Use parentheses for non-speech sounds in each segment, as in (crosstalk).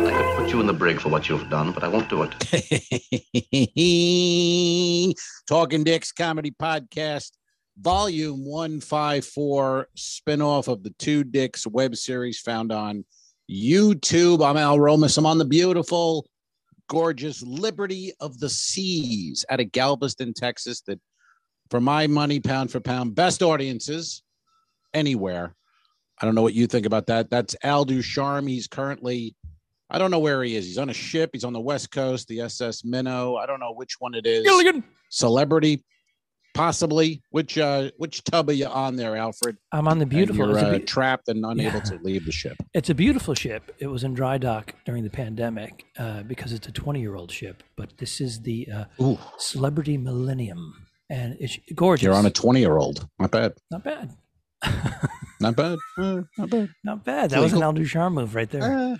I could put you in the brig for what you've done, but I won't do it. (laughs) Talking Dicks Comedy Podcast, Volume 154, spinoff of the Two Dicks web series found on YouTube. I'm Al Romas. I'm on the beautiful, gorgeous Liberty of the Seas out of Galveston, Texas. That, for my money, pound for pound, best audiences anywhere. I don't know what you think about that. That's Al Ducharme. He's currently, I don't know where he is. He's on a ship. He's on the West Coast, the SS Minnow. I don't know which one it is. Gilligan. Celebrity, possibly. Which uh which tub are you on there, Alfred? I'm on the And beautiful. You're uh, be- trapped and unable Yeah. to leave the ship. it's a beautiful ship. It was in dry dock during the pandemic uh, because it's a 20 year old ship. But this is the uh, Ooh, Celebrity Millennium, and it's gorgeous. you're on a 20 year old. Not bad. Not bad. (laughs) Not bad. Uh, (laughs) not bad. Not bad. That was an Al Ducharme move right there. Uh,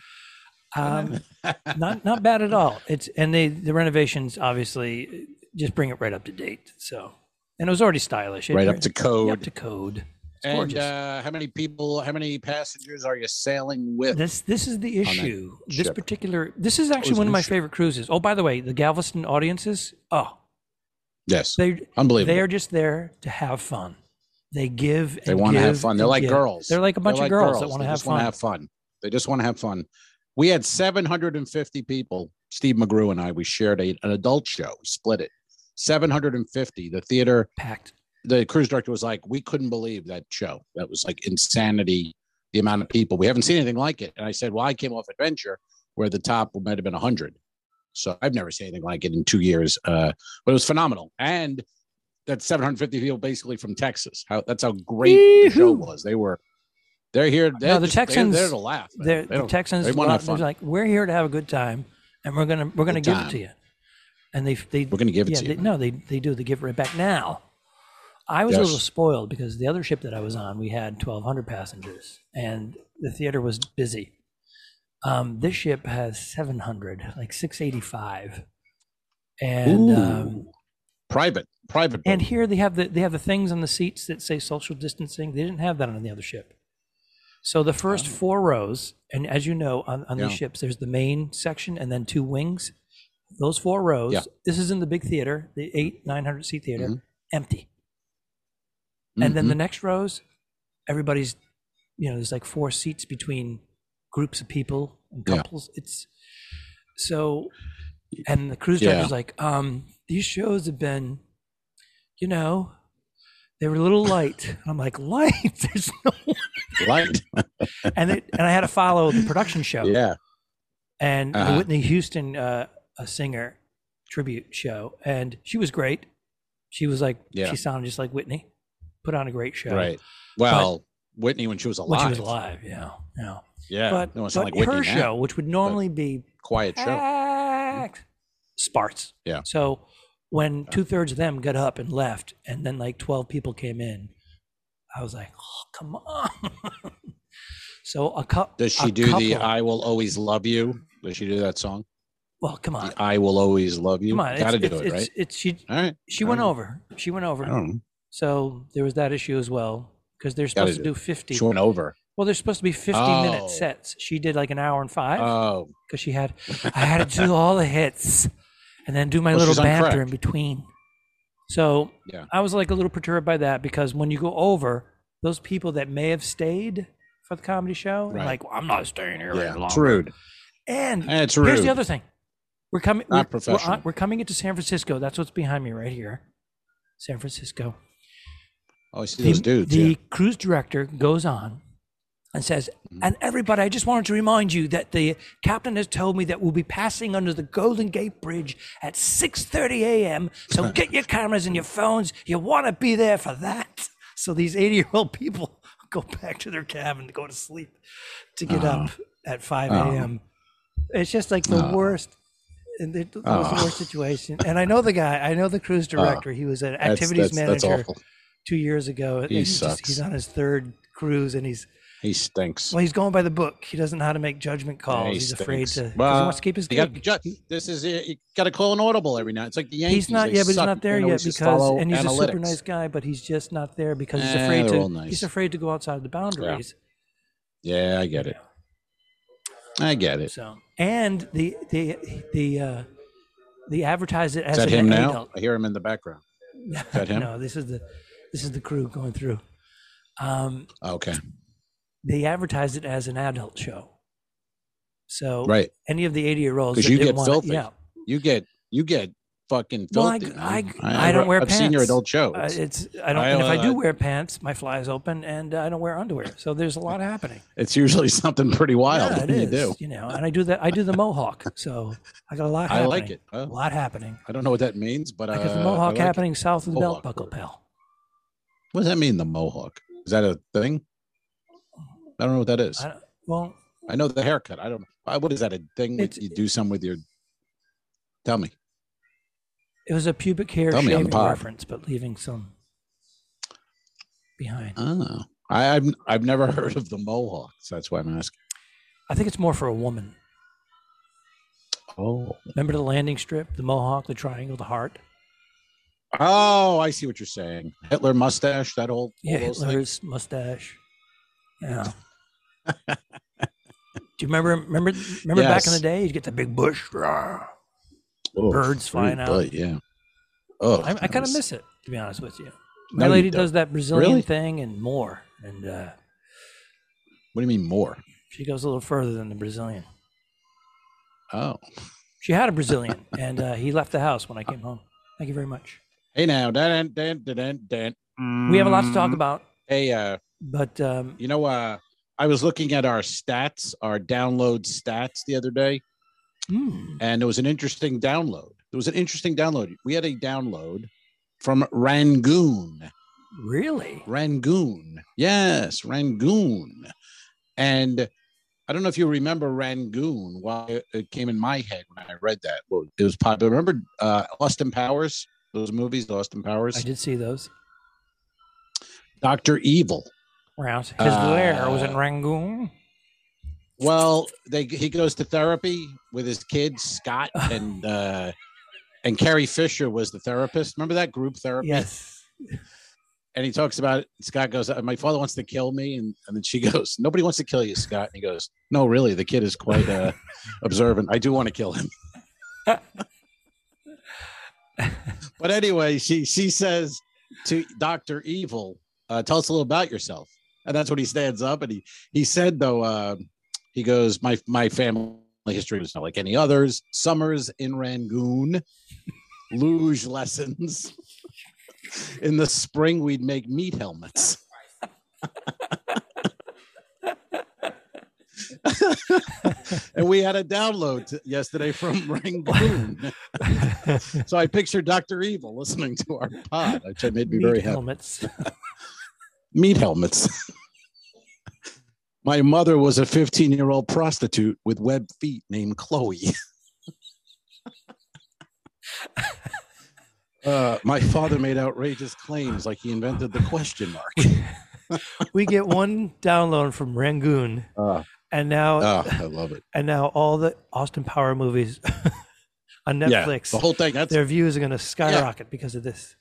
Um, (laughs) not not bad at all. It's and they the renovations obviously just bring it right up to date. So and it was already stylish. It- right up to code. up to code. It's and gorgeous. uh, how many people, how many passengers are you sailing with? This this is the issue. This particular this is actually one of my favorite cruises. Oh, by the way, the Galveston audiences, oh, yes. they Unbelievable. they are just there to have fun. They give. They want to have fun. They're like give. girls. They're like a bunch They're of like girls, that want to have fun. have fun. They just want to have fun. We had 750 people. Steve McGrew and I, we shared a, an adult show, we split it. 750. The theater, Packed. the cruise director was like, we couldn't believe that show. That was like insanity, the amount of people. We haven't seen anything like it. And I said, well, I came off Adventure where the top might have been 100. So I've never seen anything like it in two years. Uh, but it was phenomenal. And that's 750 people basically from Texas. How that's how great the show was. They were they're here. They're the just- they're Texans- there to laugh. They're, They the Texans. they have fun. they're like, we're here to have a good time, and we're gonna we're gonna Good give time. it to you. And they they We're gonna give it yeah, to they, you. no, they they do. They give it right back. Now, I was a little spoiled because the other ship that I was on, we had 1,200 passengers, and the theater was busy. Um, this ship has 700, like 685, and Ooh. um, private, private. and boat. here they have the they have the things on the seats that say social distancing. They didn't have that on the other ship. So the first four rows, and as you know, on, on Oh. Yeah. these ships, there's the main section and then two wings. Those four rows. Yeah. This is in the big theater, the eight nine hundred seat theater, Mhm. empty. And then Mhm. the next rows, everybody's, you know, there's like four seats between groups of people and Yeah. couples. It's so, and the cruise Yeah. director's like, um, these shows have been, you know, they were a little light. (laughs) I'm like, light? (laughs) There's no, light. (laughs) and it, and I had to follow the production show yeah. and the Uh-huh. Whitney Houston, uh, a singer tribute show, and she was great. She was like, Yeah. she sounded just like Whitney. Put on a great show Right. Well, Whitney when she was alive. when she was alive. Yeah, yeah. Yeah. but no, but like her now. show, which would normally be Quiet show. sparse. Yeah. So when two thirds of them got up and left, and then like twelve people came in, I was like, oh, come on. (laughs) so a couple. Does she do the "I will always love you"? Does she do that song? Well, come on, The "I will always love you." come on. Got to it's, do it's, it, right? it's she. All right. She went over. She went over. So there was that issue as well because they're supposed to do- do fifty. She went over. Well, they're supposed to be fifty Oh. minute sets. She did like an hour and five. Oh, because she had I had to do (laughs) all the hits and then do my Well, little banter in between. So Yeah. I was like a little perturbed by that because when you go over, those people that may have stayed for the comedy show, Right. like well, I'm not staying here yeah. It's rude. And eh, It's rude. here's the other thing: we're coming. Not we're, we're, uh, professional. on- we're coming into San Francisco. That's what's behind me right here, San Francisco. Oh, I see The, those dudes. the yeah. cruise director goes on and says, Mm-hmm. and everybody, I just wanted to remind you that the captain has told me that we'll be passing under the Golden Gate Bridge at 6:30 a.m. So (laughs) get your cameras and your phones. You want to be there for that. So these 80-year-old people (laughs) go back to their cabin to go to sleep to get up at 5 Oh. a.m. It's just like the Oh. worst. And it was the Oh. worst situation. And I know the guy. I know the cruise director. He was an activities that's, that's manager awful. two years ago. He he's, just- sucks. he's on his third cruise, and he's He stinks. Well, he's going by the book. He doesn't know how to make judgment calls. he he's afraid to. Well, he wants to keep his got, gig. this is. You got to call an audible every night. It's like the Yankees. He's not. Yeah, but he's not there yet because, and he's a super nice guy, but he's just not there because he's Eh, afraid to. nice. He's afraid to go outside the boundaries. Yeah, I get it. I get it. So, and the the the uh, the advertise it as Is that him now? adult. I hear him in the background. (laughs) that him? no, this is the this is the crew going through. Um, Okay. They advertised it as an adult show. So Right. any of the eighty year olds 'Cause that you get filthy. yeah, You get you get fucking Well, I- filthy. I- I don't wear pants. I've seen your adult shows. uh, it's I don't. I, and if I uh, do wear pants, my fly is open, and uh, I don't wear underwear. So there's a lot happening. it's usually (laughs) something pretty wild yeah, it is. you do. You know, and I do that. I do the mohawk, so I got a lot. (laughs) I like it. A lot happening. I don't know what that means, but I got uh, the mohawk like it. happening south of the belt buckle, pal. What does that mean? The mohawk is that a thing? I don't know what that is. I, well, I know the haircut. I don't. What is that? A thing that you do some with your? Tell me. it was a pubic hair Tell me on the shaving reference, but leaving some behind. Oh, I, I've I've never (laughs) heard of the mohawk, so that's why I'm asking. I think it's more for a woman. Oh, Remember the landing strip, the mohawk, the triangle, the heart? oh, I see what you're saying. Hitler mustache, that whole Yeah, those things? Mustache. Yeah. Do you remember? Remember? Remember back in the day, you'd get the big bush. rah. Oh, birds flying out. but yeah. Oh, I, I kind of was- miss it, to be honest with you. My No, lady don't. does that Brazilian Really? thing and more, and uh, What do you mean more? she goes a little further than the Brazilian. Oh, She had a Brazilian, (laughs) and uh, he left the house when I came home. Thank you very much. hey now, dan dan dan dan. dan. We have a lot to talk Mm, about, Hey, uh, but um, you know, uh, I was looking at our stats, our download stats the other day, hmm, and there was an interesting download. There was an interesting download. We had a download from Rangoon. really, Rangoon. Yes, Rangoon. And I don't know if you remember Rangoon. Why it- it came in my head when I read that. Well, it was popular. Remember uh, Austin Powers? Those movies, Austin Powers. I did see those. Doctor Evil. Rouse. His lair was in Uh, Rangoon. Well, they he goes to therapy with his kids, Scott (laughs) and uh, and Carrie Fisher was the therapist. Remember that group therapy? Yes. and he talks about it. Scott goes, "My father wants to kill me," and, and then she (laughs) goes, "Nobody wants to kill you, Scott." And he goes, "No, really, the kid is quite uh, (laughs) observant. I do want to kill him." but anyway, she she says to Doctor Evil, uh, "Tell us a little about yourself." And that's when he stands up and he he said though uh, he goes, "My my family history was not like any others. Summers in Rangoon, luge lessons." in the spring we'd make meat helmets (laughs) and we had a download yesterday from rangoon (laughs) so i pictured dr evil listening to our pod which made me Meat very happy helmets. (laughs) meat helmets my mother was a 15 year old prostitute with webbed feet named chloe Uh, my father made outrageous claims like he invented the question mark. (laughs) we get one download from Rangoon, Uh, and now oh, I love it. and now all the Austin Power movies (laughs) on Yeah, Netflix, the whole thing. That's their views are going to skyrocket because of this.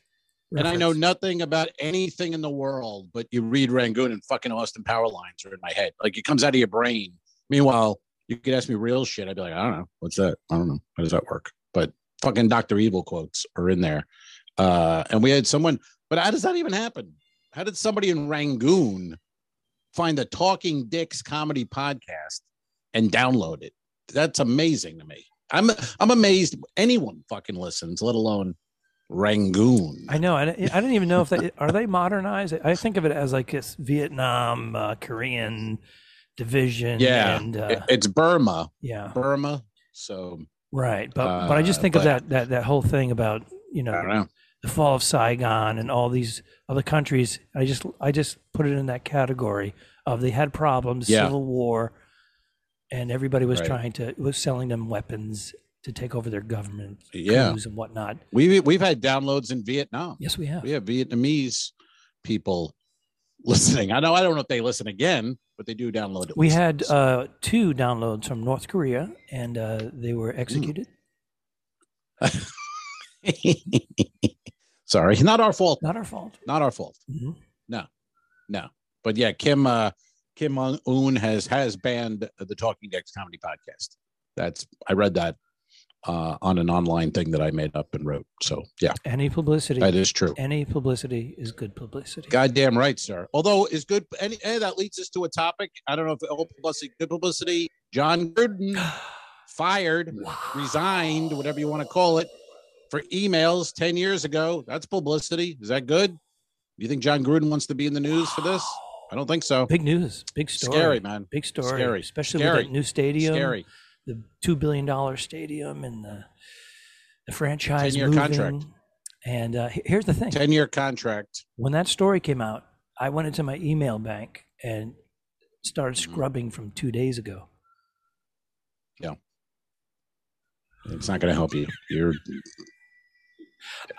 And I know nothing about anything in the world, but you read Rangoon and fucking Austin Power lines are in my head. Like it comes out of your brain. Meanwhile, you could ask me real shit. I'd be like, I don't know. What's that? I don't know. How does that work? But fucking Dr. Evil quotes are in there. Uh, and we had someone, but how does that even happen? How did somebody in Rangoon find the Talking Dicks comedy podcast and download it? That's amazing to me. I'm I'm amazed anyone fucking listens, let alone Rangoon. I know. I, I didn't even know if they (laughs) are they modernized. I think of it as like this Vietnam, uh, Korean division. Yeah, and uh, it's Burma, yeah, Burma. So right. But but I just uh, think of that that that whole thing about you know know. the fall of Saigon and all these other countries. I just I just put it in that category of they had problems, Yeah. civil war, and everybody was Right. trying to was selling them weapons to take over their government, Yeah. and whatnot. We've we've had downloads in Vietnam. Yes, we have. We have Vietnamese people listening. I know I don't know if they listen again, but they do download it. We had uh, two downloads from North Korea, and uh, they were executed. (laughs) Sorry, not our fault. Not our fault. Not our fault. Mhm. No, no. But yeah, Kim uh, Kim Un has has banned the Talking Dicks comedy podcast. That's I read that uh, on an online thing that I made up and wrote. So yeah, Any publicity, that is true. any publicity is good publicity. Goddamn right, sir. Although is good. Any, and that leads us to a topic. I don't know if all publicity, good publicity. Jon Gruden (sighs) fired, resigned, whatever you want to call it, for emails ten years ago. That's publicity. Is that good? You think Jon Gruden wants to be in the news for this? I don't think so. Big news, big story. Scary, man. Big story, Scary. especially Scary. with that new stadium, Scary. The two billion dollar stadium, and the the franchise 10-year moving. contract. And uh, here's the thing: Ten year contract. when that story came out, I went into my email bank and started Mm-hmm. scrubbing from two days ago. Yeah, it's not going to help you. You're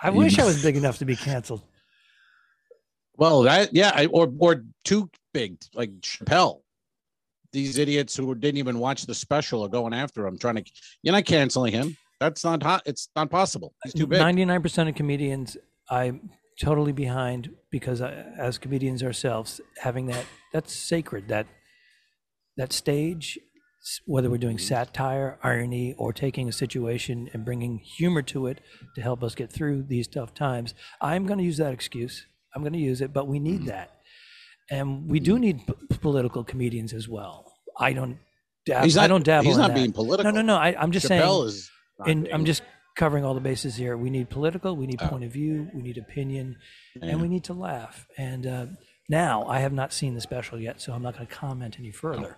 I You- wish I was big enough to be canceled. well, that yeah, I- or or too big, like Chappelle. These idiots who didn't even watch the special are going after him, trying to. You're not canceling him. That's not hot. It's not possible. He's too big. Ninety-nine percent of comedians, I'm totally behind because I, as comedians ourselves, having that that's sacred. That that stage, whether we're doing Mm-hmm. satire, irony, or taking a situation and bringing humor to it to help us get through these tough times, I'm going to use that excuse. I'm going to use it, but we Mm-hmm. need that, and we do need p- political comedians as well. I don't. Dab- He's not. I don't dabble. He's not that. being political. No, no, no. I, I'm just saying Chappelle is. not and I'm just covering all the bases here. We need political, we need Oh. point of view, we need opinion, Yeah. and we need to laugh. And uh, now I have not seen the special yet, so I'm not going to comment any further.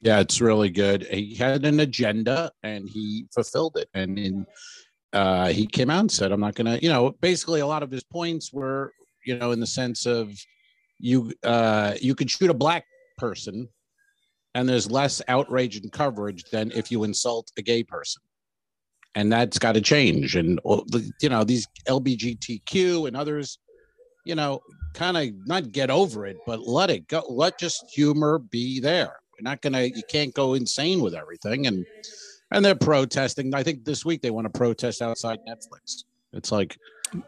Yeah, it's really good. He had an agenda and he fulfilled it. And in, uh, he came out and said, "I'm not going to." You know, basically, a lot of his points were, you know, in the sense of you uh, you could shoot a black person, and there's less outrage and coverage than if you insult a gay person, and that's got to change. And you know, these LBGTQ and others, you know, kind of not get over it, but let it go. Let just humor be there. You're not gonna. You can't go insane with everything. And and they're protesting. I think this week they want to protest outside Netflix. It's like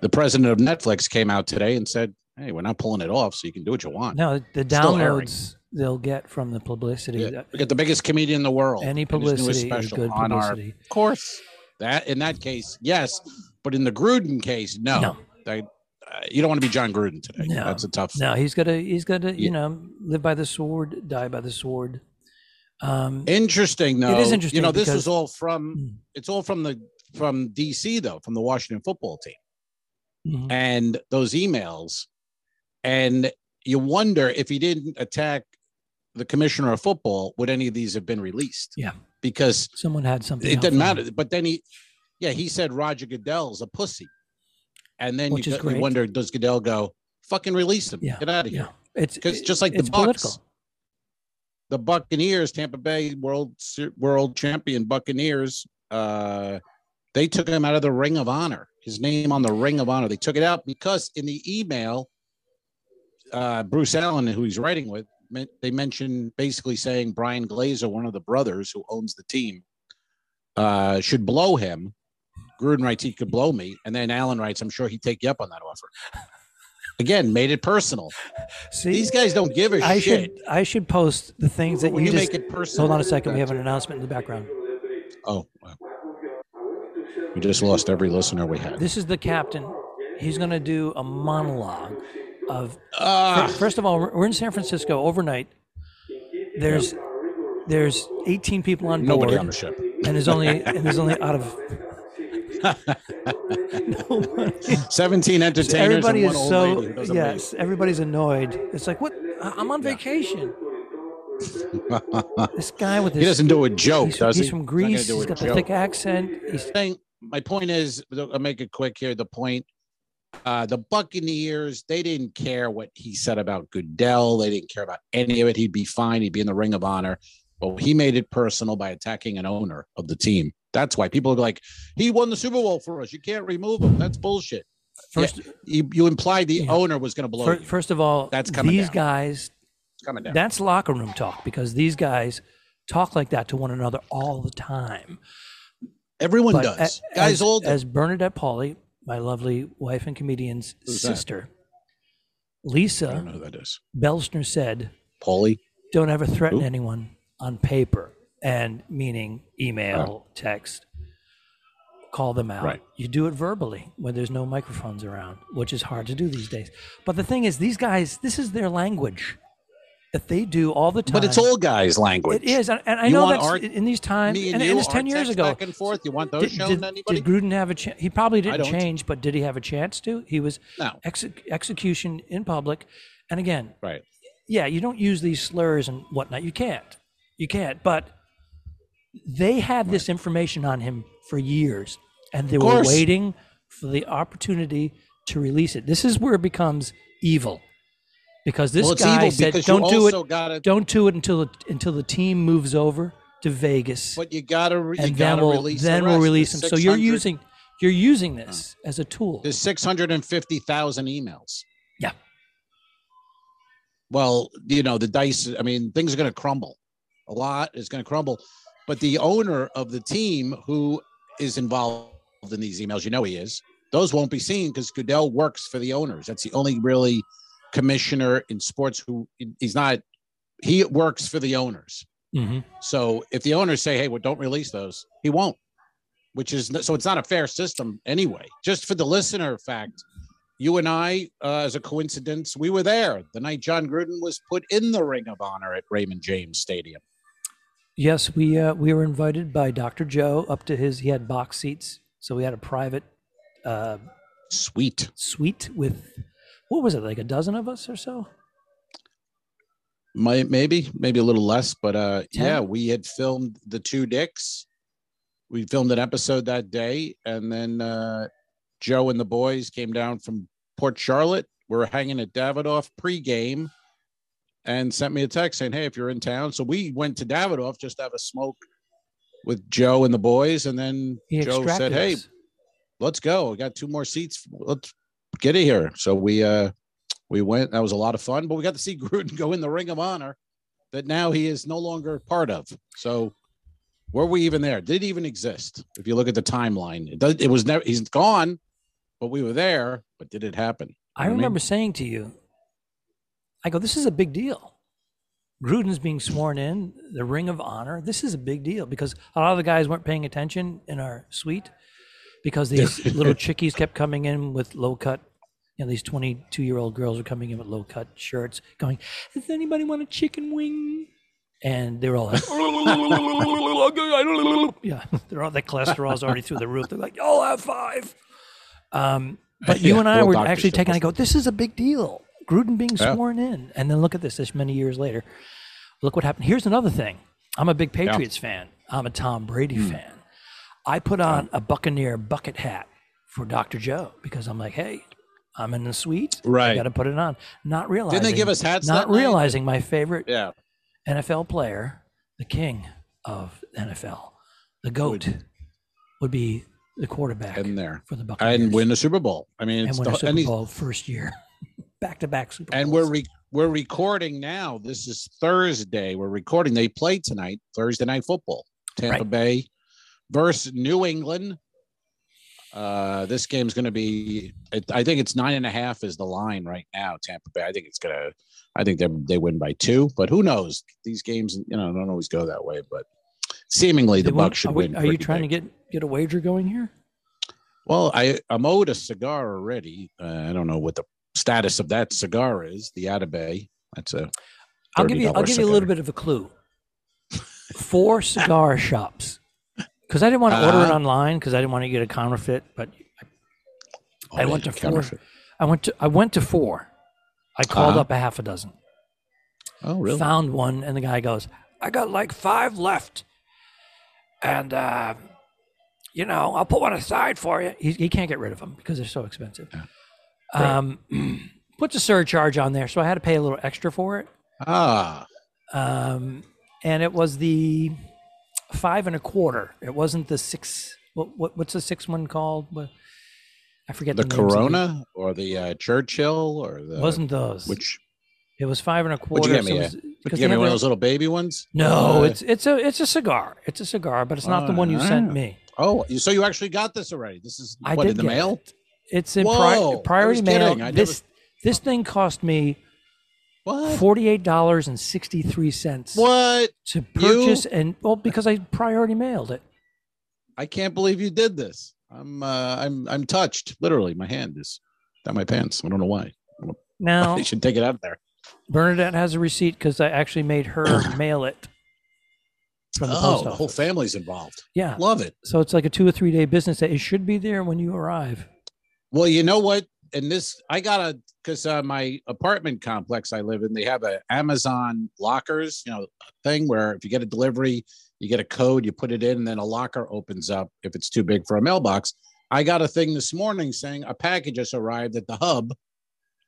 the president of Netflix came out today and said, "Hey, we're not pulling it off, so you can do what you want." No, the Still downloads they'll get from the publicity, Yeah, we got the biggest comedian in the world. any and his newest publicity is good on our- publicity. Of course, that in that case, yes, but in the Gruden case, no. No. They- uh, you don't want to be Jon Gruden today. No. That's a tough. No, he's got to, he's got to, you Yeah. know, live by the sword, die by the sword. Um, Interesting though. It is interesting You know, this because- is all from Mm. it's all from the from DC though, from the Washington football team. Mhm. and those emails and you wonder if he didn't attack the commissioner of football would any of these have been released Yeah. because someone had something. it doesn't for him. matter but then he yeah he said roger goodell's a pussy and then Which you, you wonder does goodell go fucking release him Yeah, get out of here Yeah, it's 'Cause just like the Bucks. political. the buccaneers tampa bay world world champion buccaneers uh they took him out of the ring of honor his name on the ring of honor they took it out because in the email uh bruce allen who he's writing with they mentioned basically saying bryan glazer one of the brothers who owns the team uh should blow him gruden writes he could blow me and then allen writes i'm sure he'd take you up on that offer again made it personal See, these guys don't give a I shit should I should post the things that you, you just. make it personal hold on a second. We have an announcement in the background. Oh, wow. We just lost every listener we had. This is the captain. He's going to do a monologue of. Ah, First of all, we're in San Francisco overnight. There's there's 18 people on board, nobody on the ship. and there's only and there's only out of. Nobody. (laughs) 17 entertainers Everybody is so yes. Everybody's annoyed. It's like what? I'm on vacation. (laughs) This guy with he doesn't do a joke, he's, does he's he? from He's Greece. He's a got the thick accent. He's Saying- my point is, I'll make it quick here. The point, uh, the Buccaneers, they didn't care what he said about Goodell. They didn't care about any of it. He'd be fine. He'd be in the Ring of Honor. But he made it personal by attacking an owner of the team. That's why people are like, he won the Super Bowl for us. You can't remove him. That's bullshit. First, You, you implied the Yeah. owner was going to blow fir- you. first of all, That's coming these down. guys, It's coming down. that's locker room talk because these guys talk like that to one another all the time. Everyone But does. a- Guys as, all as Bernadette Pauly, my lovely wife and comedian's Who's that? sister, I don't Lisa know who that is. Belschner said, Paulie. "Don't ever threaten Who? anyone on paper." And meaning email, oh. text, call them out. Right. You do it verbally when there's no microphones around, which is hard to do these days. But the thing is, these guys, this is their language that they do all the time. But it's old guys' language. It is, and, and I You know that's our- in these times, Me and, and, you it's our ten years ago. Back and forth. You want those Did, shown did, anybody? did Gruden have a chance? He probably didn't change, but did he have a chance to? He was no. ex- execution in public, and again, Right. yeah, you don't use these slurs and whatnot. You can't, you can't. But they had this information on him for years, and they were waiting for the opportunity to release it. This is where it becomes evil, because this well, guy said, "Don't do it." Gotta, don't do it until the, until the team moves over to Vegas, but you got to. You and then we'll release. then the we'll release them. So you're using you're using this as a tool. There's six hundred and fifty thousand emails. Yeah. Well, you know the dice. I mean, things are going to crumble. A lot is going to crumble, but the owner of the team who is involved in these emails, you know, he is. Those won't be seen because Goodell works for the owners. That's the only really commissioner in sports who he's not. He works for the owners. Mhm. So if the owners say, "Hey, well, don't release those," he won't. Which is so it's not a fair system anyway. Just for the listener fact, you and I, uh, as a coincidence, we were there the night Jon Gruden was put in the Ring of Honor at Raymond James Stadium. Yes, we uh, we were invited by Dr. Joe up to his. He had box seats, so we had a private uh, Sweet. suite with what was it like a dozen of us or so. Might maybe maybe a little less, but uh, Ten? yeah, we had filmed the two dicks. We filmed an episode that day, and then uh, Joe and the boys came down from Port Charlotte. We were hanging at Davidoff pregame, and sent me a text saying, "Hey, if you're in town." So we went to Davidoff just to have a smoke with Joe and the boys, and then He Joe said, "Hey, let's go. We got two more seats. Let's get it here." So we uh we went. That was a lot of fun, but we got to see (laughs) Gruden go in the Ring of Honor that now he is no longer part of. So were we even there? Did it even exist? If you look at the timeline, it does. It was never. He's gone, but we were there. But did it happen? I know what I mean? remember saying to you, I go, this is a big deal. Gruden's being sworn in, the Ring of Honor. This is a big deal because a lot of the guys weren't paying attention in our suite because these (laughs) little chickies kept coming in with low cut. You know, these 22 year old girls were coming in with low cut shirts going, Does anybody want a chicken wing? And they're all like, (laughs) yeah, they're all, the cholesterol's already through the roof. They're like, I'll have five. Um, but you Yeah, and I were actually taking. I go, this is a big deal. Gruden being Yeah. sworn in, and then look at this. This many years later, look what happened. Here's another thing. I'm a big Patriots fan. I'm a Tom Brady Hmm. fan. I put on a Buccaneer bucket hat for Dr. Joe because I'm like, hey, I'm in the suite. Right. got to put it on. Not realizing. Didn't they give us hats? Not that night? realizing my favorite Yeah. NFL player, the king of NFL, the goat, would be the quarterback In there for the Buccaneers and win the Super Bowl. I mean, and it's win the, Super Bowl first year, back to back Super Bowl. and Bowls. we're re, we're recording now. This is Thursday. We're recording. They play tonight, Thursday night football. Tampa Right. Bay versus New England. Uh, this game's going to be. It, I think it's nine and a half is the line right now. Tampa Bay. I think it's gonna. I think they they win by two, but who knows? These games, you know, don't always go that way. But seemingly, the Bucks should are we- win. Are you trying big. to get get a wager going here? Well, I I'm owed a cigar already. Uh, I don't know what the status of that cigar is. The Atabey. That's a. I'll give you. I'll $30 give you a little bit of a clue. Four cigar (laughs) shops, because I didn't want to order it Uh-huh. online because I didn't want to get a counterfeit. But I went to four. Oh, counterfeit. I went to I went to four. I called Uh-huh. up a half a dozen, Oh, really? found one, and the guy goes, "I got like five left, and uh, you know I'll put one aside for you." He, he can't get rid of them because they're so expensive. Um, (clears throat) puts a surcharge on there, so I had to pay a little extra for it. Ah, um, and it was the five and a quarter. It wasn't the six. What, what what's the six one called? What- I forget The the, Corona or the uh, Churchill or the wasn't those. which it was five and a quarter. you get me, uh, was- would you give me one of those little baby ones? No, Uh, it's it's a it's a cigar. It's a cigar, but it's not the one you sent me. oh, so you actually got this already? This is I what in the mail? it. It's in Whoa, pri- priority mail. kidding. This this thing cost me What? forty eight dollars and sixty three cents What? to purchase, and well, because I priority mailed it. I can't believe you did this. I'm uh, I'm I'm touched. Literally, my hand is down my pants. I don't know why. Now I should take it out of there. Bernadette has a receipt because I actually made her (clears throat) mail it from the Oh, post the whole family's involved. Yeah, Love it. so it's like a two or three day business that It should be there when you arrive. Well, you know what? And this, I got a because uh, my apartment complex I live in, they have a Amazon lockers, you know, thing where if you get a delivery, you get a code, you put it in, and then a locker opens up if it's too big for a mailbox. I got a thing this morning saying a package just arrived at the hub,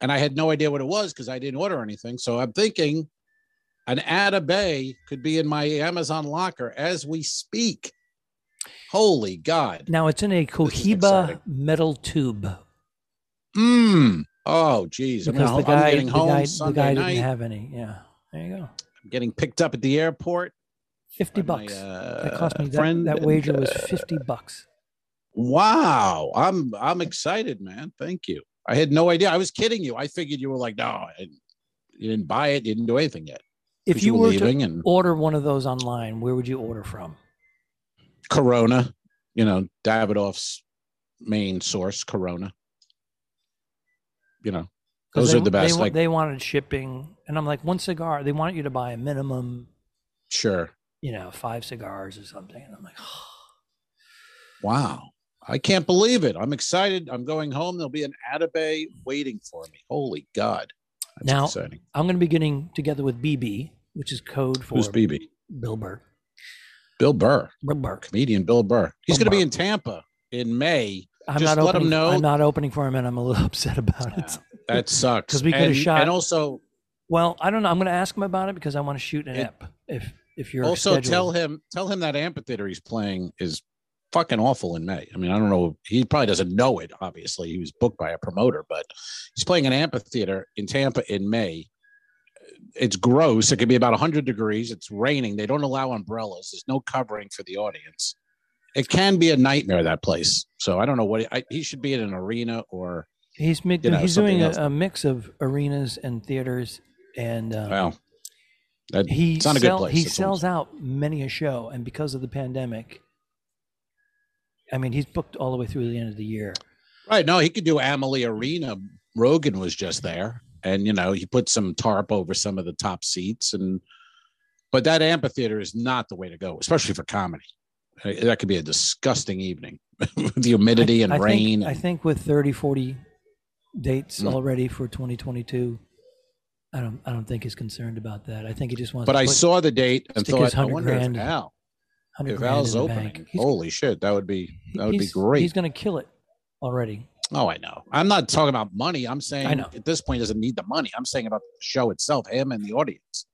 and I had no idea what it was because I didn't order anything. So I'm thinking an Atabey could be in my Amazon locker as we speak. Holy God. Now it's in a Cohiba metal tube Mmm. Oh, geez. I'm, gonna, the I'm guy, getting the home guy, the guy night. didn't have any. Yeah, there you go. I'm getting picked up at the airport. Fifty by my, bucks. uh, that cost me. That, friend that wager was uh, fifty bucks. Wow. I'm I'm excited, man. Thank you. I had no idea. I was kidding you. I figured you were like, no, you didn't buy it. You didn't do anything yet. If you were were to and order one of those online, where would you order from? Corona, you know, Davidoff's main source, Corona. You know, those they, are the best. They, like, they wanted shipping, and I'm like, one cigar. They want you to buy a minimum, sure. you know, five cigars or something. And I'm like, (sighs) Wow. I can't believe it. I'm excited. I'm going home. There'll be an Atabey waiting for me. Holy God. That's Now- exciting. I'm going to be getting together with BB, which is code for Who's BB? Bill Burr. Bill Burr, Bill Burr. comedian Bill Burr. He's Bill going to be in Tampa in May. I'm Just not let opening. know- I'm not opening for him, and I'm a little (laughs) upset about it. That sucks. Because we coulda And- shot- And also, Well, I don't know. I'm going to ask him about it because I want to shoot an ep. If if you're also scheduled. tell him, tell him that amphitheater he's playing is fucking awful in May. I mean, I don't know. He probably doesn't know it. Obviously, he was booked by a promoter, but he's playing an amphitheater in Tampa in May. It's gross. It could be about 100 degrees. It's raining. They don't allow umbrellas. There's no covering for the audience. It can be a nightmare that place. So I don't know what I, he should be in an arena or He's you know, he's doing a, a mix of arenas and theaters, and um, well. That, he it's not a good sell- place. he sells out many a show, and because of the pandemic, I mean, he's booked all the way through the end of the year. Right. No, he could do Amalie Arena. Rogan was just there. And, you know, he put some tarp over some of the top seats. And, but that amphitheater is not the way to go, especially for comedy. That could be a disgusting evening (laughs) with the humidity and I rain. Think, I think with 30, 40 dates Mm. already for 2022, I don't I don't think he's concerned about that. I think he just wants. but to I put saw the date and thought, I 100 wonder grand- if Al, 100 if Al's in opening. Holy shit. That would be, that would be great. He's going to kill it already. Oh, I know. I'm not talking about money. I'm saying I know. at this point, he doesn't need the money. I'm saying about the show itself, him and the audience.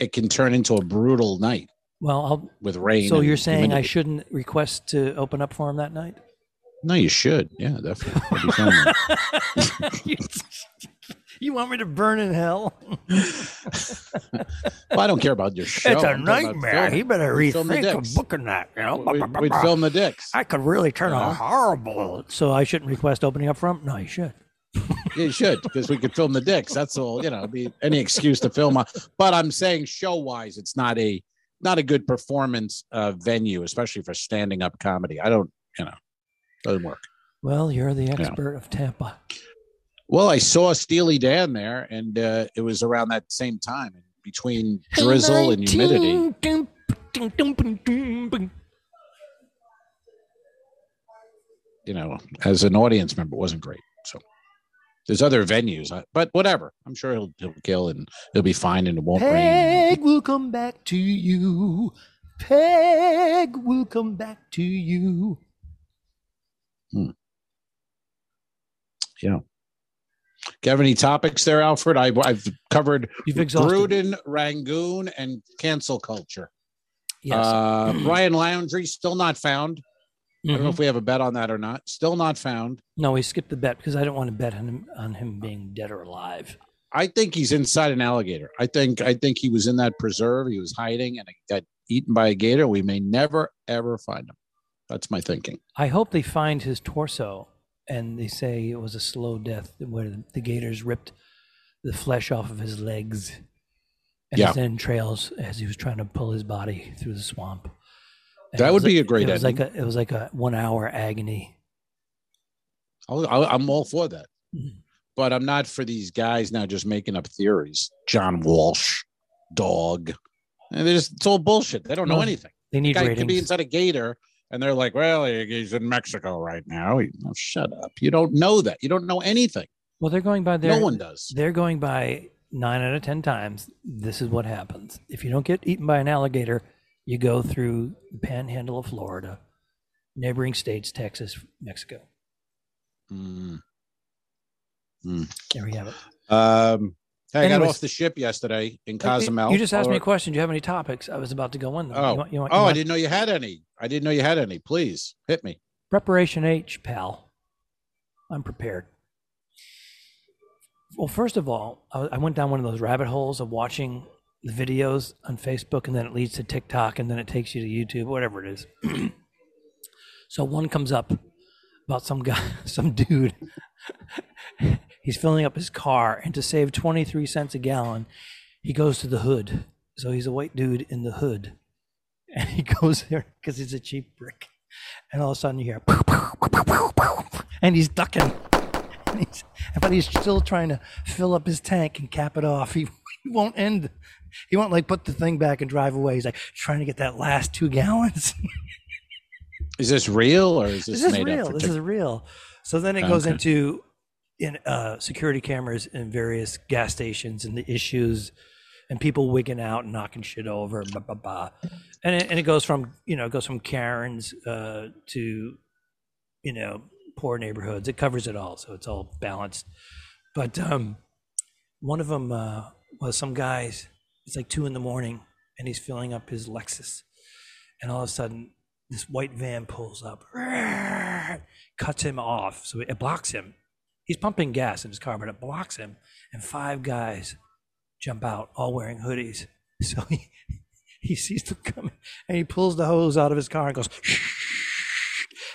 It can turn into a brutal night Well, I'll, with rain. so you're saying I shouldn't request to open up for him that night? No, you should. Yeah, definitely. You, (laughs) (laughs) you want me to burn in hell? well, I don't care about your show. it's a I'm nightmare. He better We'd film the rethink of booking that. You know, We'd, we'd (laughs) film the dicks. I could really turn Yeah. a horrible. So I shouldn't request opening up for him. No, you should. You should because we could film the dicks. That's all. You know, be any excuse to film. A, but I'm saying show wise, it's not a not a good performance uh, venue, especially for standing up comedy. I don't. You know, doesn't work. Well, you're the expert of Tampa. Well, I saw Steely Dan there, and uh, it was around that same time between drizzle and humidity. You know, as an audience member, it wasn't great. So there's other venues, but whatever. I'm sure he'll he'll kill and he'll be fine and it won't rain. Peg will come back to you. Peg will come back to you. Yeah. Do you have any topics there, Alfred? I, I've covered You've. Gruden, Rangoon, and cancel culture. Yes. Uh, (clears throat) Ryan Laundrie still not found. I don't know if mm-hmm. we have a bet on that or not. Still not found. No, we skipped the bet because I don't want to bet on him on him being dead or alive. I think he's inside an alligator. I think I think he was in that preserve. He was hiding and got eaten by a gator. We may never ever find him. That's my thinking. I hope they find his torso and they say it was a slow death where the, the gators ripped the flesh off of his legs and Yeah. his entrails as he was trying to pull his body through the swamp. That would be like- a great It was like a it was like a one hour agony. I'll, I'm all for that. Mhm. But I'm not for these guys now just making up theories. John Walsh, dog. And they're just, it's all bullshit. They don't know anything. They need ratings. could be inside a gator and they're like, well, he's in Mexico right now. He- oh, shut up. You don't know that. You don't know anything. well, they're going by their no one does. they're going by nine out of ten times. This is what happens if you don't get eaten by an alligator. You go through the panhandle of Florida, neighboring states, Texas, Mexico. Mm. There we have it. Um, hey, I got off the ship yesterday in You- Cozumel. You just asked me a question. Do you have any topics? I was about to go in them. Oh, You want- you want- you oh, I didn't know you had any. I didn't know you had any. Please hit me. Preparation H, pal. I'm prepared. Well, first of all, I I went down one of those rabbit holes of watching the videos on Facebook, and then it leads to TikTok, and then it takes you to YouTube, whatever it is. (clears throat) so one comes up about some guy, (laughs) some dude. (laughs) He's filling up his car, and to save 23 cents a gallon, he goes to the hood. So he's a white dude in the hood. (laughs) And he goes there because he's a cheap brick. And all of a sudden you hear, "Pow, pow, pow, pow, pow, pow," and he's ducking. And he's, but he's still trying to fill up his tank and cap it off. He, he won't end. He won't like put the thing back and drive away. He's like trying to get that last two gallons. (laughs) Is this real or is this, this is made real. up? This is real. So then it goes Okay. into in uh, security cameras in various gas stations and the issues and people wigging out and knocking shit over, blah, blah, blah. and it, and it goes from you know it goes from Karens uh, to you know poor neighborhoods. It covers it all, so it's all balanced. But um, one of them uh, was some guys. It's like two in the morning, and he's filling up his Lexus, and all of a sudden this white van pulls up, (laughs) cuts him off, so it blocks him. He's pumping gas in his car, but it blocks him, and five guys jump out, all wearing hoodies. (laughs) So he he sees them coming, and he pulls the hose out of his car and goes, (laughs)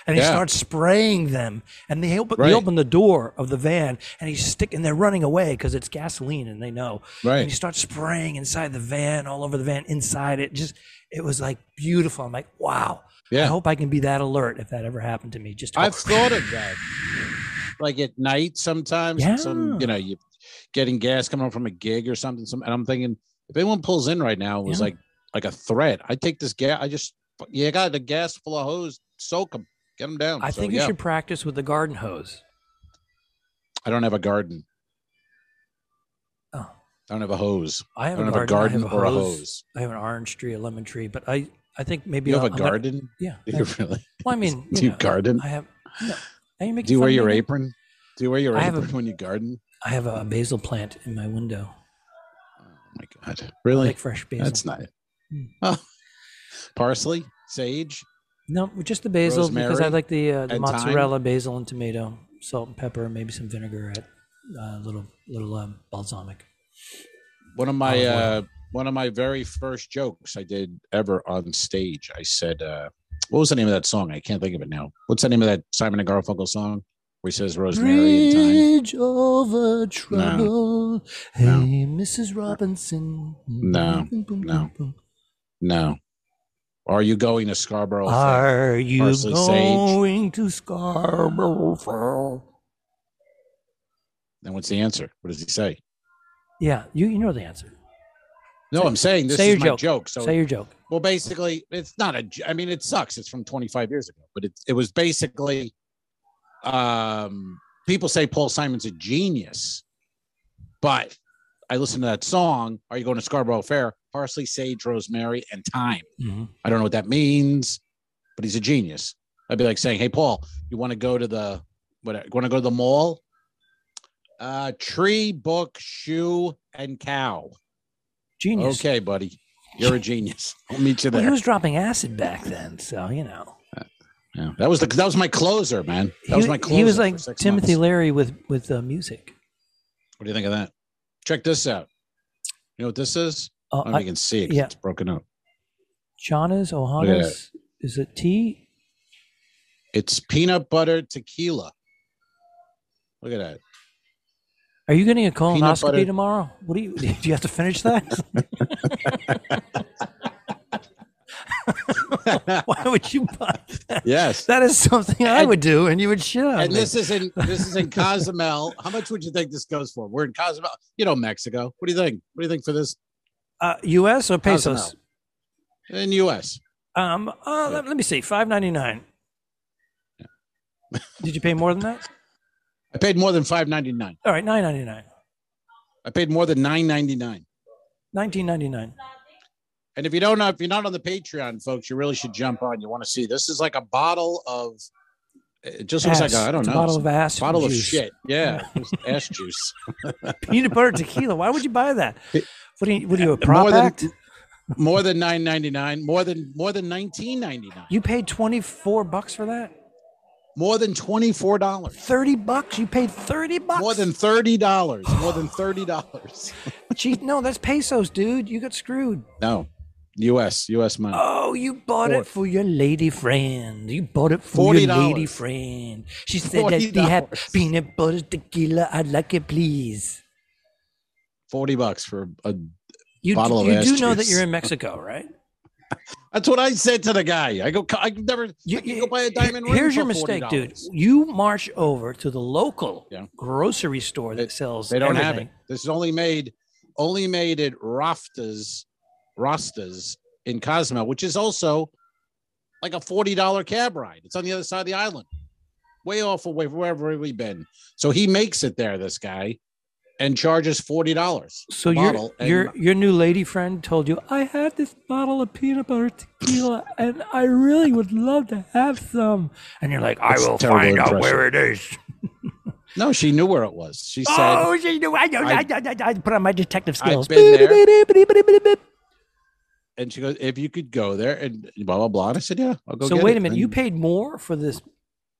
and he Yeah. starts spraying them. And they open Right. they open the door of the van, and he's sticking. They're running away because it's gasoline, and they know. Right. And he starts spraying inside the van, all over the van, inside it. Just it was like beautiful. I'm like, wow. Yeah. I hope I can be that alert if that ever happened to me. Just to I've thought of that. Like at night sometimes, yeah. some you know, you getting gas coming home from a gig or something. Some, and I'm thinking, if anyone pulls in right now, it was Yeah. like like a threat. I take this gas. I just you got the gas full of hose, soak them, get them down. I So, think you yeah. should practice with the garden hose. I don't have a garden. Oh. I don't have a hose. I I have, don't a, have a garden, garden I have or a hose. I have an orange tree, a lemon tree, but I, I think maybe You have I'll- a I'm garden? yeah. (laughs) Do I- you really? well, I mean, (laughs) Do you know, garden? I have. No. You Do you wear your apron? Do you wear your I have a- apron when you garden? I have a basil plant in my window. Oh my god! I Really? like fresh basil. That's not. Hmm. Oh. Parsley, sage. No, just the basil because I Rosemary like the uh, the and thyme? mozzarella, basil, and tomato, salt and pepper, maybe some vinaigrette, uh, a little little um, balsamic. One of my uh, one of my very first jokes I did ever on stage. I said, uh, "What was the name of that song? I can't think of it now. What's the name of that Simon and Garfunkel song where he says Rosemary and thyme?" Bridge over trouble. No. Hey, Mrs. Robinson. No. Boom, boom, No. boom, boom. No. Are you going to Scarborough? Fair? Are you Parsley, sage. going to Scarborough Fair? Then what's the answer? What does he say? Yeah, you you know the answer. No, Say- I'm saying this say is your my joke. joke. So Say your joke. Well, basically, it's not a. I mean, it sucks. It's from 25 years ago, but it it was basically. Um, people say Paul Simon's a genius, but I listened to that song. Are you going to Scarborough Fair? Parsley, sage, rosemary, and thyme. Mhm. I don't know what that means, but he's a genius. I'd be like saying, "Hey, Paul, you want to go to the what? Want to go to the mall? Uh, tree, book, shoe, and cow. Genius. Okay, buddy, you're a genius. (laughs) I'll meet you Well, there. he was dropping acid back then, so you know. Yeah, that was the that was my closer, man. That was my closer. he was like Timothy months. Leary with with uh, music. What do you think of that? Check this out. You know what this is? I Uh, don't I, can see it. yeah. It's broken up. Chana's. Ohana's. Is it tea? It's peanut butter tequila. Look at that. Are you getting a colonoscopy tomorrow? What do you do? You have to finish that? (laughs) (laughs) Why would you buy that? yes. That is something I And- would do, and you would shit on And me. this is in this is in Cozumel. How much would you think this goes for? We're in Cozumel, you know, Mexico. What do you think? What do you think for this uh, U.S. or pesos? In U.S.? Um, uh, let, let me see. Five ninety nine. Did you pay more than that? I paid more than five ninety nine. All right, nine ninety nine. I paid more than nine ninety nine. Nineteen ninety nine. And if you don't know, if you're not on the Patreon, folks, you really should jump on. You want to see this is like a bottle of. It just looks like a, I don't it's know A bottle of ass. bottle of juice. shit. Yeah, (laughs) ass juice. (laughs) Peanut butter tequila. Why would you buy that? What are you? What are you? A uh, More prop than- More than nine ninety nine. More than more than nineteen ninety nine. You paid twenty four bucks for that. More than twenty four dollars. Thirty bucks. You paid thirty bucks. More than thirty dollars. More than thirty dollars. (laughs) Gee, no, that's pesos, dude. You got screwed. No, U.S. U.S. money. Oh, you bought Four. it for your lady friend. You bought it for your $40. lady friend. She said that they have $40. peanut butter tequila. I'd like it, please. Forty bucks for a. You, Bottle of you do know that you're in Mexico, right? (laughs) That's what I said to the guy. I go. I never. You, I can go buy a diamond ring. here's your mistake, dude. $40. You march over to the local Yeah. grocery store that sells. They don't have it. This is only made, only made at Raftas, Rastas in Cozumel, which is also like a forty dollar cab ride. It's on the other side of the island, way off away from wherever we've been. So he makes it there. This guy, and charges forty dollars. So your your your new lady friend told you I had this bottle of peanut butter tequila and I really would love to have some. And you're like, I will find out where it is. no, she knew where it was. She said, oh, she knew. I know. I, I- I, I, put on my detective skills. been there. And she goes, if you could go there and blah blah blah. And I said, yeah, I'll go. So wait it." a minute. And You paid more for this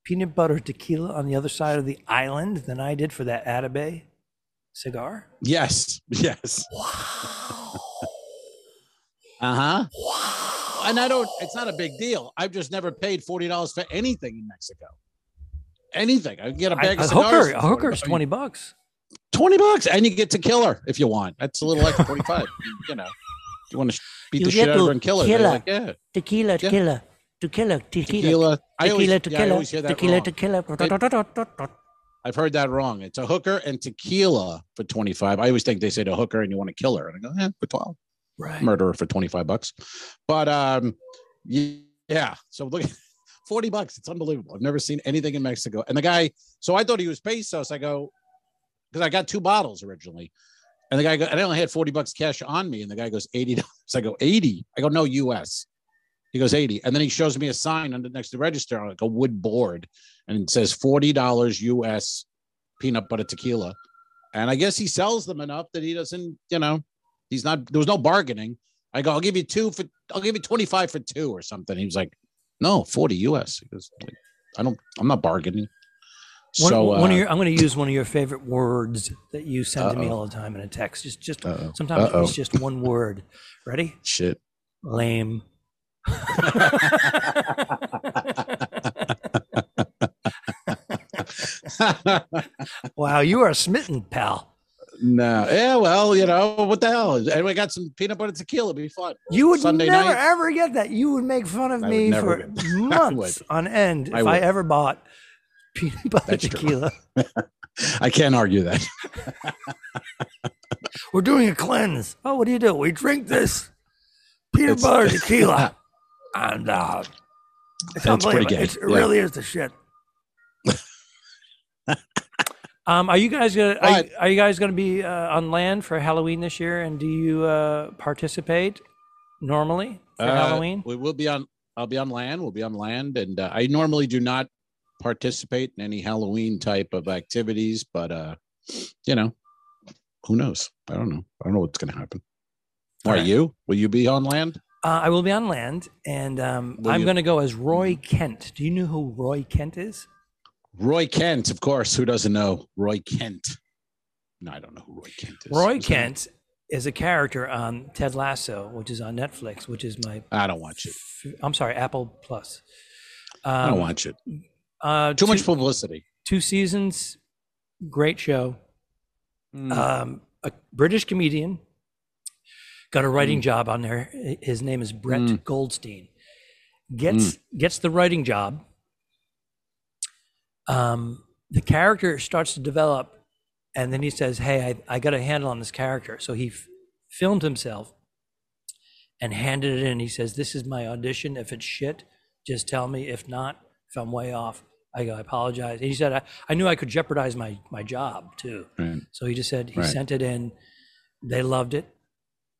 peanut butter tequila on the other side of the island than I did for that Atabey cigar. Yes, (laughs) yes. Wow. Uh huh. wow. and I don't. It's not a big deal. I've just never paid forty dollars for anything in Mexico. Anything. I can get a I- bag a of cigars. hooker, a hooker's twenty bucks. Twenty bucks, and you get to kill her if you want. That's a little extra (laughs) twenty five. you know, you want to beat You the shit out of her and kill her. They're her. yeah, Tequila, tequila, tequila, tequila, tequila. I tequila, yeah, always tequila, that tequila, wrong. tequila. I've heard that wrong. It's a hooker and tequila for twenty five. I always think they say a hooker and you want to kill her, and I go, eh, for twelve. Right. murder her for 25 bucks. But um yeah, so look (laughs) 40 bucks. It's unbelievable. I've never seen anything in Mexico. And the guy, so I thought he was pesos. I go, because I got two bottles originally. And the guy and I only had 40 bucks cash on me. And the guy goes, $80. I go, 80. I go, no, US. He goes, 80. And then he shows me a sign under next to the register, like a wood board, and it says $40 US peanut butter tequila. And I guess he sells them enough that he doesn't, you know, he's not, there was no bargaining. I go, I'll give you two for, I'll give you 25 for two or something. He was like, no, 40 US. He goes, I don't, I'm not bargaining. One, so, one uh, of your, I'm going to use one of your favorite words that you send to me all the time in a text. Just, just Uh-oh. sometimes Uh-oh. it's just one word. Ready? shit. Lame. (laughs) wow, you are smitten, pal. no. Yeah, well, you know, what the hell? And we got some peanut butter tequila. It'd be fun. You would Sunday never night. ever get that. You would make fun of I me for (laughs) months on end if I ever bought peanut butter That's tequila. (laughs) I can't argue that. (laughs) We're doing a cleanse. Oh, what do you do? We drink this peanut It's- butter (laughs) tequila, and uh, it's That's pretty gay, It's, it yeah. really is the shit. um, are you guys gonna are, you, are you guys gonna be uh, on land for Halloween this year? And do you uh, participate normally for Uh, Halloween? We will be on. I'll be on land. We'll be on land, and uh, I normally do not participate in any Halloween type of activities. But uh, you know, who knows? I don't know. I don't know what's going to happen. Are Alright. you? Will you be on land? Uh, I will be on land, and um, I'm you- going to go as Roy Kent. Do you know who Roy Kent is? Roy Kent, of course. Who doesn't know Roy Kent? No, I don't know who Roy Kent is. Roy Is Kent is a character on Ted Lasso, which is on Netflix, which is my. I don't watch it. I'm sorry, Apple Plus. I Um, don't watch it. Uh, Too two, much publicity. Two seasons, great show. Mm. um, a British comedian, got a Mm. writing job on there. His name is Brett Goldstein. Gets gets the writing job. Um, the character starts to develop, and then he says, "Hey, I, I got a handle on this character." So he f- filmed himself and handed it in. He says, "This is my audition. If it's shit, just tell me. If not, if I'm way off, I go, I apologize." And he said, I, "I knew I could jeopardize my my job too." Right. So he just said he Right. sent it in. They loved it.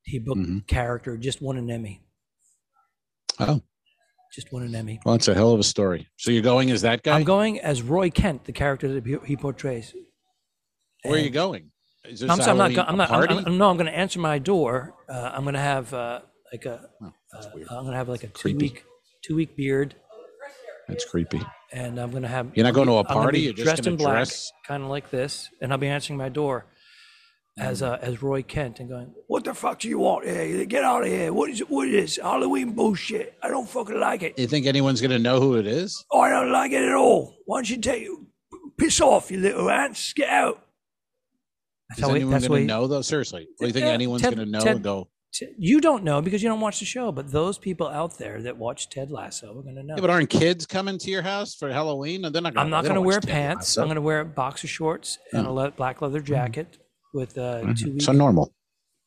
He booked Mhm. character, just won an Emmy. Oh, Just won an Emmy. well, it's a hell of a story. So you're going as that guy? I'm going as Roy Kent, the character that he, portrays. Where are you going? Is this I'm, sorry, I'm not. Go- I'm not. I'm, I'm, no, I'm going to answer my door. Uh, I'm going to have uh, like a. Oh, Uh. I'm going to have like a two week, two week beard, That's creepy. and I'm going to have. You're not going to a gonna party? You're just dressed in black, dress? kind of like this, and I'll be answering my door as uh, as Roy Kent and going, "What the fuck do you want here? Get out of here! What is what is this Halloween bullshit? I don't fucking like it. You think anyone's going to know who it is? Oh, I don't like it at all. Why don't you take piss off, you little ants? Get out." That's Is anyone that's gonna know, though? Seriously. Do you think Yeah, anyone's to know Ted- and go, T- You don't know because you don't watch the show, but those people out there that watch Ted Lasso are going to know. yeah, but aren't kids coming to your house for Halloween? And they're not gonna, I'm not going to wear Ted pants. Lasso. I'm going to wear boxer shorts and a Oh. le- black leather jacket with uh, Mhm. two weeks So normal.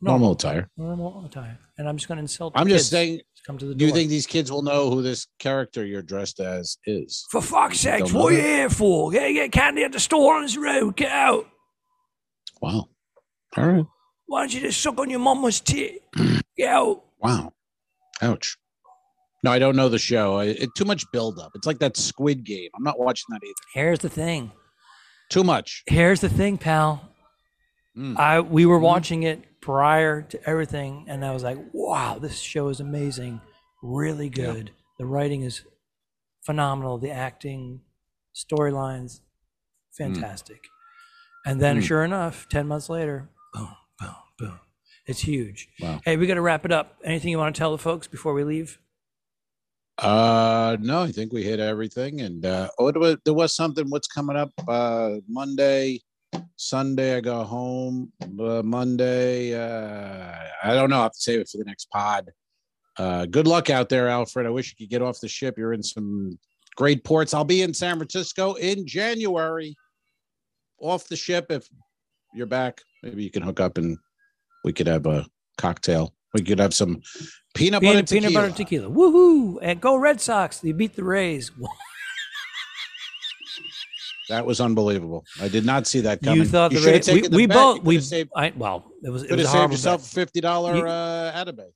normal, Normal attire. normal attire. And I'm just going to insult. I'm just saying, come to the do you think these kids will know who this character you're dressed as is? For fuck's sakes, what are you here for? Get, get candy at the store on this road. Get out. Wow. All right. Why don't you just suck on your mama's tit? (clears throat) Get out. Wow. Ouch. No, I don't know the show. I, it, too much buildup. It's like that Squid Game. I'm not watching that either. Here's the thing. Too much. Here's the thing, pal. Mm. I we were Mhm. watching it prior to everything, and I was like, "Wow, this show is amazing, really Yeah. good. The writing is phenomenal. The acting, storylines, fantastic." And then, Mm. sure enough, ten months later, boom, boom, it's huge. Wow. Hey, we got to wrap it up. Anything you want to tell the folks before we leave? Uh, no, I think we hit everything. And uh, oh, there was, there was something. What's coming up? Uh, Monday, Sunday. I go home. Uh, Monday. Uh, I don't know. I have to save it for the next pod. Uh, good luck out there, Alfred. I wish you could get off the ship. You're in some great ports. I'll be in San Francisco in January. Off the ship. If you're back, maybe you can hook up and we could have a cocktail. We could have some peanut, Peanut, butter tequila. peanut butter tequila. Woohoo! And go Red Sox. They beat the Rays. (laughs) That was unbelievable. I did not see that coming. You thought the Rays? We, we both we saved, I, well, it was it could was have saved yourself bet. a fifty dollar You- uh, Atabey.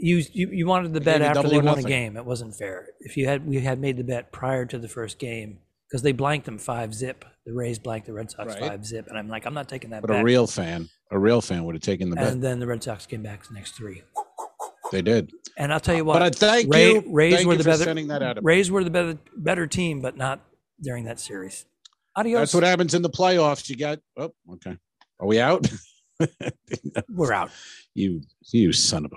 You, you you wanted the bet after they won a game. It wasn't fair. If you had we had made the bet prior to the first game because they blanked them five zip. The Rays blanked the Red Sox Right. five zip, and I'm like, I'm not taking that But bet. a real fan, a real fan would have taken the bet. and then the Red Sox came back the next three. they did. And I'll tell you what, But I thank Ray- you. Rays thank were you the better. sending that out. Rays were the better better team, but not during that series. Adios. That's what happens in the playoffs. You got. Oh, okay. Are we out? (laughs) We're out. you, you son of a